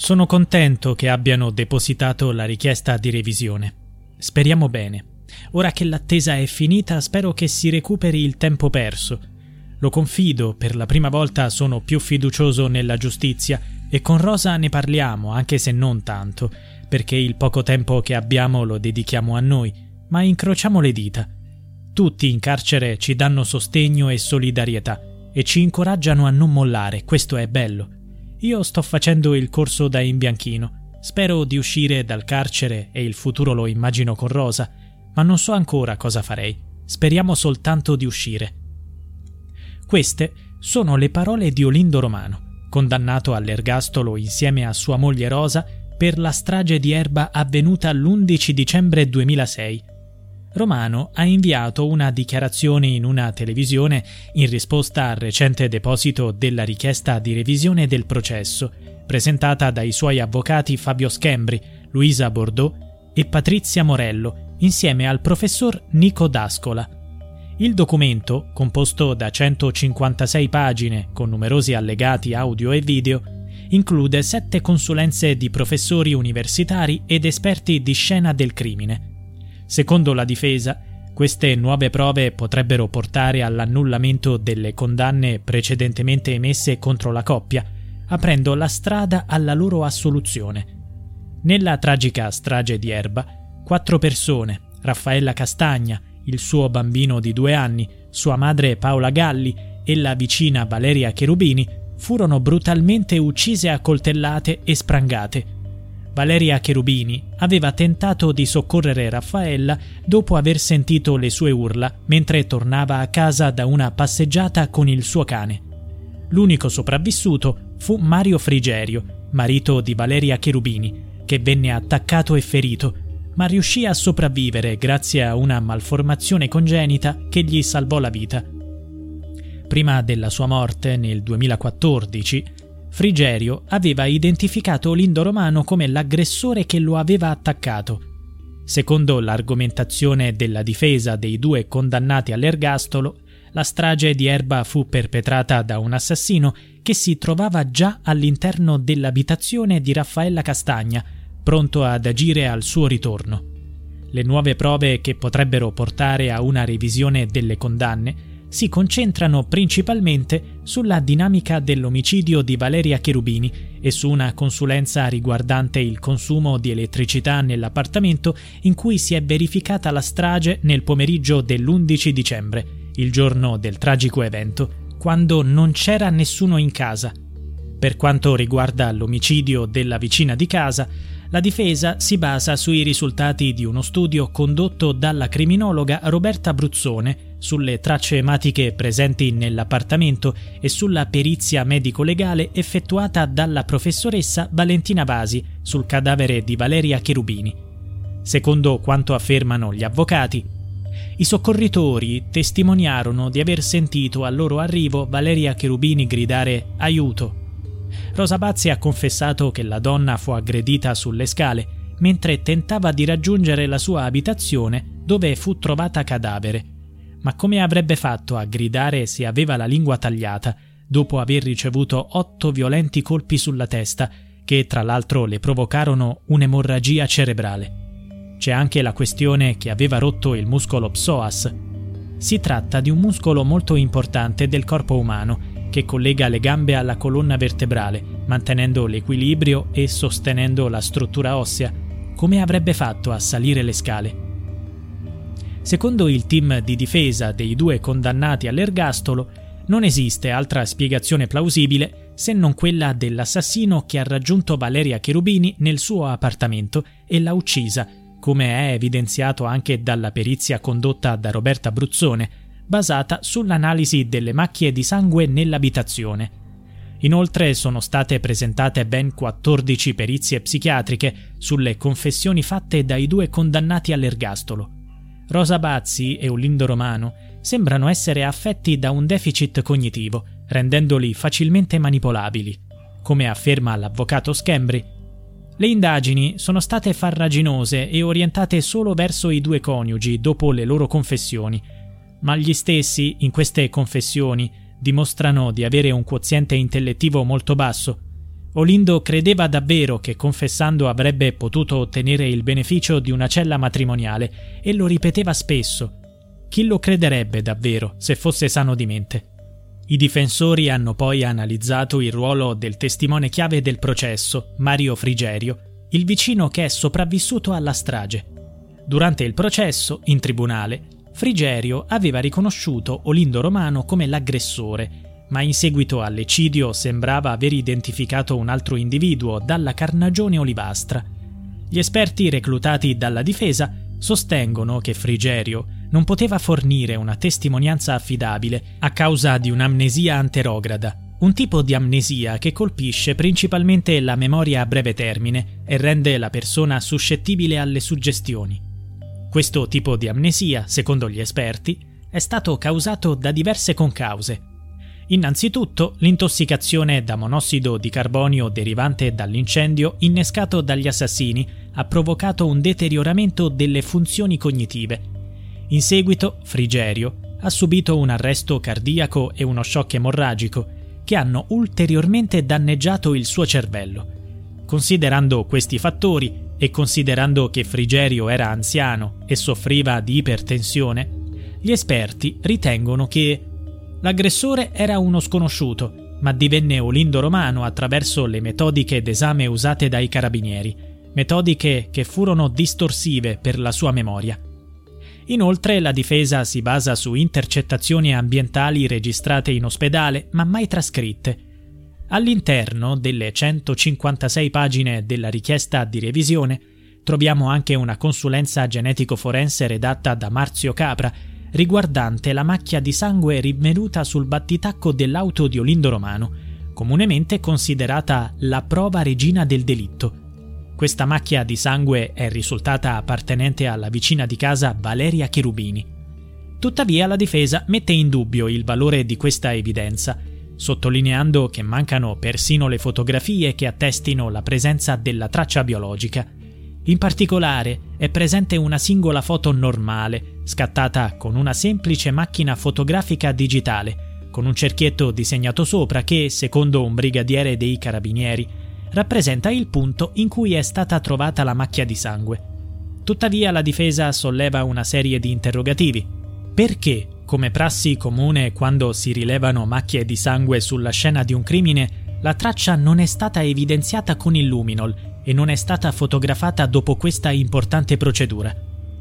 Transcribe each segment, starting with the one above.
Sono contento che abbiano depositato la richiesta di revisione. Speriamo bene. Ora che l'attesa è finita, spero che si recuperi il tempo perso. Lo confido, per la prima volta sono più fiducioso nella giustizia e con Rosa ne parliamo, anche se non tanto, perché il poco tempo che abbiamo lo dedichiamo a noi, ma incrociamo le dita. Tutti in carcere ci danno sostegno e solidarietà e ci incoraggiano a non mollare, questo è bello. Io sto facendo il corso da imbianchino. Spero di uscire dal carcere e il futuro lo immagino con Rosa, ma non so ancora cosa farei. Speriamo soltanto di uscire. Queste sono le parole di Olindo Romano, condannato all'ergastolo insieme a sua moglie Rosa per la strage di Erba avvenuta l'11 dicembre 2006 Romano ha inviato una dichiarazione in una televisione in risposta al recente deposito della richiesta di revisione del processo, presentata dai suoi avvocati Fabio Schembri, Luisa Bordeaux e Patrizia Morello, insieme al professor Nico D'Ascola. Il documento, composto da 156 pagine con numerosi allegati audio e video, include sette consulenze di professori universitari ed esperti di scena del crimine Secondo la difesa, queste nuove prove potrebbero portare all'annullamento delle condanne precedentemente emesse contro la coppia, aprendo la strada alla loro assoluzione. Nella tragica strage di Erba, quattro persone, Raffaella Castagna, il suo bambino di due anni, sua madre Paola Galli e la vicina Valeria Cherubini, furono brutalmente uccise a coltellate e sprangate Valeria Cherubini aveva tentato di soccorrere Raffaella dopo aver sentito le sue urla mentre tornava a casa da una passeggiata con il suo cane. L'unico sopravvissuto fu Mario Frigerio, marito di Valeria Cherubini, che venne attaccato e ferito, ma riuscì a sopravvivere grazie a una malformazione congenita che gli salvò la vita. Prima della sua morte, nel 2014, Frigerio aveva identificato Lindo Romano come l'aggressore che lo aveva attaccato. Secondo l'argomentazione della difesa dei due condannati all'ergastolo, la strage di Erba fu perpetrata da un assassino che si trovava già all'interno dell'abitazione di Raffaella Castagna, pronto ad agire al suo ritorno. Le nuove prove che potrebbero portare a una revisione delle condanne si concentrano principalmente sulla dinamica dell'omicidio di Valeria Cherubini e su una consulenza riguardante il consumo di elettricità nell'appartamento in cui si è verificata la strage nel pomeriggio dell'11 dicembre, il giorno del tragico evento, quando non c'era nessuno in casa. Per quanto riguarda l'omicidio della vicina di casa, la difesa si basa sui risultati di uno studio condotto dalla criminologa Roberta Bruzzone sulle tracce ematiche presenti nell'appartamento e sulla perizia medico-legale effettuata dalla professoressa Valentina Vasi sul cadavere di Valeria Cherubini. Secondo quanto affermano gli avvocati, i soccorritori testimoniarono di aver sentito al loro arrivo Valeria Cherubini gridare aiuto Rosa Pazzi ha confessato che la donna fu aggredita sulle scale mentre tentava di raggiungere la sua abitazione dove fu trovata cadavere. Ma come avrebbe fatto a gridare se aveva la lingua tagliata dopo aver ricevuto otto violenti colpi sulla testa che tra l'altro le provocarono un'emorragia cerebrale? C'è anche la questione che aveva rotto il muscolo psoas. Si tratta di un muscolo molto importante del corpo umano che collega le gambe alla colonna vertebrale, mantenendo l'equilibrio e sostenendo la struttura ossea, come avrebbe fatto a salire le scale. Secondo il team di difesa dei due condannati all'ergastolo, non esiste altra spiegazione plausibile se non quella dell'assassino che ha raggiunto Valeria Cherubini nel suo appartamento e l'ha uccisa, come è evidenziato anche dalla perizia condotta da Roberta Bruzzone, basata sull'analisi delle macchie di sangue nell'abitazione. Inoltre sono state presentate ben 14 perizie psichiatriche sulle confessioni fatte dai due condannati all'ergastolo. Rosa Bazzi e Ulindo Romano sembrano essere affetti da un deficit cognitivo, rendendoli facilmente manipolabili. Come afferma l'avvocato Schembri, le indagini sono state farraginose e orientate solo verso i due coniugi dopo le loro confessioni, ma gli stessi, in queste confessioni, dimostrano di avere un quoziente intellettivo molto basso. Olindo credeva davvero che confessando avrebbe potuto ottenere il beneficio di una cella matrimoniale e lo ripeteva spesso. Chi lo crederebbe davvero se fosse sano di mente? I difensori hanno poi analizzato il ruolo del testimone chiave del processo, Mario Frigerio, il vicino che è sopravvissuto alla strage. Durante il processo, in tribunale, Frigerio aveva riconosciuto Olindo Romano come l'aggressore ma in seguito all'eccidio sembrava aver identificato un altro individuo dalla carnagione olivastra. Gli esperti reclutati dalla difesa sostengono che Frigerio non poteva fornire una testimonianza affidabile a causa di un'amnesia anterograda, un tipo di amnesia che colpisce principalmente la memoria a breve termine e rende la persona suscettibile alle suggestioni. Questo tipo di amnesia, secondo gli esperti, è stato causato da diverse concause, Innanzitutto, l'intossicazione da monossido di carbonio derivante dall'incendio innescato dagli assassini ha provocato un deterioramento delle funzioni cognitive. In seguito, Frigerio ha subito un arresto cardiaco e uno shock emorragico che hanno ulteriormente danneggiato il suo cervello. Considerando questi fattori e considerando che Frigerio era anziano e soffriva di ipertensione, gli esperti ritengono che L'aggressore era uno sconosciuto, ma divenne Olindo Romano attraverso le metodiche d'esame usate dai carabinieri, metodiche che furono distorsive per la sua memoria. Inoltre la difesa si basa su intercettazioni ambientali registrate in ospedale ma mai trascritte. All'interno delle 156 pagine della richiesta di revisione troviamo anche una consulenza genetico-forense redatta da Marzio Capra riguardante la macchia di sangue rinvenuta sul battitacco dell'auto di Olindo Romano, comunemente considerata la prova regina del delitto. Questa macchia di sangue è risultata appartenente alla vicina di casa Valeria Cherubini. Tuttavia la difesa mette in dubbio il valore di questa evidenza, sottolineando che mancano persino le fotografie che attestino la presenza della traccia biologica. In particolare è presente una singola foto normale, scattata con una semplice macchina fotografica digitale, con un cerchietto disegnato sopra che, secondo un brigadiere dei carabinieri, rappresenta il punto in cui è stata trovata la macchia di sangue. Tuttavia la difesa solleva una serie di interrogativi. Perché, come prassi comune quando si rilevano macchie di sangue sulla scena di un crimine, la traccia non è stata evidenziata con il luminol e non è stata fotografata dopo questa importante procedura.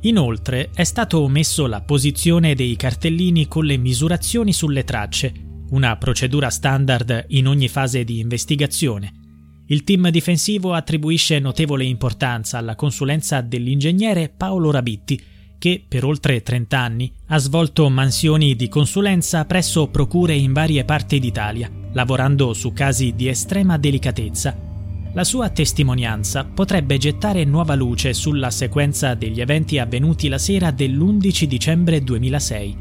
Inoltre è stato omesso la posizione dei cartellini con le misurazioni sulle tracce, una procedura standard in ogni fase di investigazione. Il team difensivo attribuisce notevole importanza alla consulenza dell'ingegnere Paolo Rabitti, che per oltre 30 anni ha svolto mansioni di consulenza presso procure in varie parti d'Italia, lavorando su casi di estrema delicatezza la sua testimonianza potrebbe gettare nuova luce sulla sequenza degli eventi avvenuti la sera dell'11 dicembre 2006.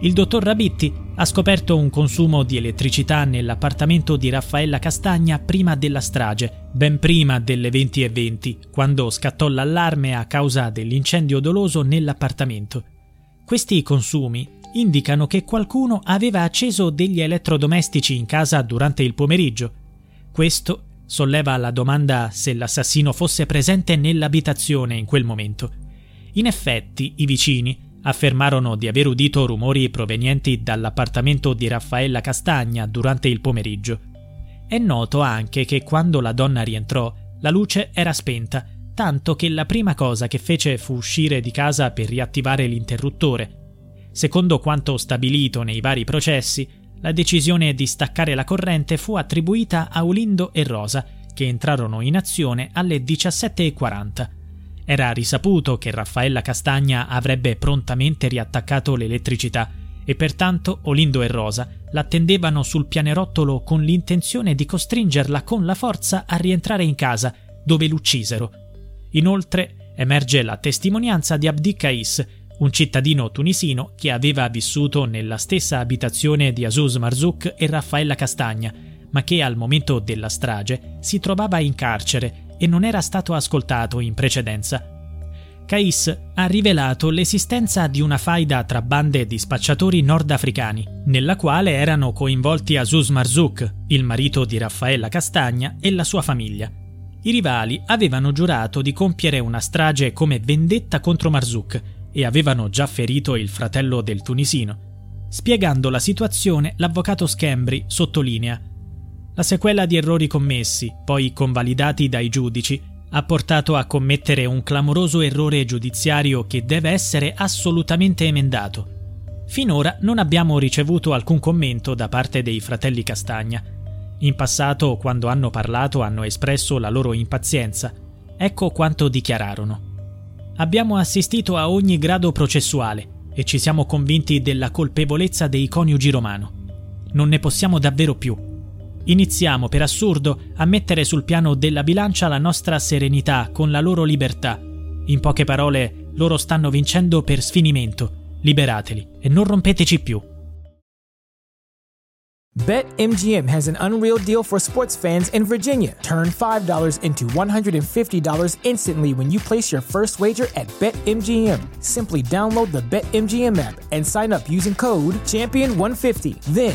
Il dottor Rabitti ha scoperto un consumo di elettricità nell'appartamento di Raffaella Castagna prima della strage, ben prima delle 20.20, quando scattò l'allarme a causa dell'incendio doloso nell'appartamento. Questi consumi indicano che qualcuno aveva acceso degli elettrodomestici in casa durante il pomeriggio. Questo solleva la domanda se l'assassino fosse presente nell'abitazione in quel momento. In effetti, i vicini affermarono di aver udito rumori provenienti dall'appartamento di Raffaella Castagna durante il pomeriggio. È noto anche che quando la donna rientrò, la luce era spenta, tanto che la prima cosa che fece fu uscire di casa per riattivare l'interruttore. Secondo quanto stabilito nei vari processi, la decisione di staccare la corrente fu attribuita a Olindo e Rosa, che entrarono in azione alle 17.40. Era risaputo che Raffaella Castagna avrebbe prontamente riattaccato l'elettricità e pertanto Olindo e Rosa l'attendevano sul pianerottolo con l'intenzione di costringerla con la forza a rientrare in casa, dove l'uccisero. Inoltre emerge la testimonianza di Abdi Kais, un cittadino tunisino che aveva vissuto nella stessa abitazione di Azus Marzouk e Raffaella Castagna, ma che al momento della strage si trovava in carcere e non era stato ascoltato in precedenza. Kais ha rivelato l'esistenza di una faida tra bande di spacciatori nordafricani, nella quale erano coinvolti Azus Marzouk, il marito di Raffaella Castagna, e la sua famiglia. I rivali avevano giurato di compiere una strage come vendetta contro Marzouk e avevano già ferito il fratello del tunisino. Spiegando la situazione, l'avvocato Schembri sottolinea la sequela di errori commessi, poi convalidati dai giudici, ha portato a commettere un clamoroso errore giudiziario che deve essere assolutamente emendato. Finora non abbiamo ricevuto alcun commento da parte dei fratelli Castagna. In passato, quando hanno parlato, hanno espresso la loro impazienza. Ecco quanto dichiararono. Abbiamo assistito a ogni grado processuale e ci siamo convinti della colpevolezza dei coniugi romano. Non ne possiamo davvero più. Iniziamo, per assurdo, a mettere sul piano della bilancia la nostra serenità con la loro libertà. In poche parole, loro stanno vincendo per sfinimento. Liberateli e non rompeteci più. BetMGM has an unreal deal for sports fans in Virginia. Turn $5 into $150 instantly when you place your first wager at BetMGM. Simply download the BetMGM app and sign up using code Champion150. Then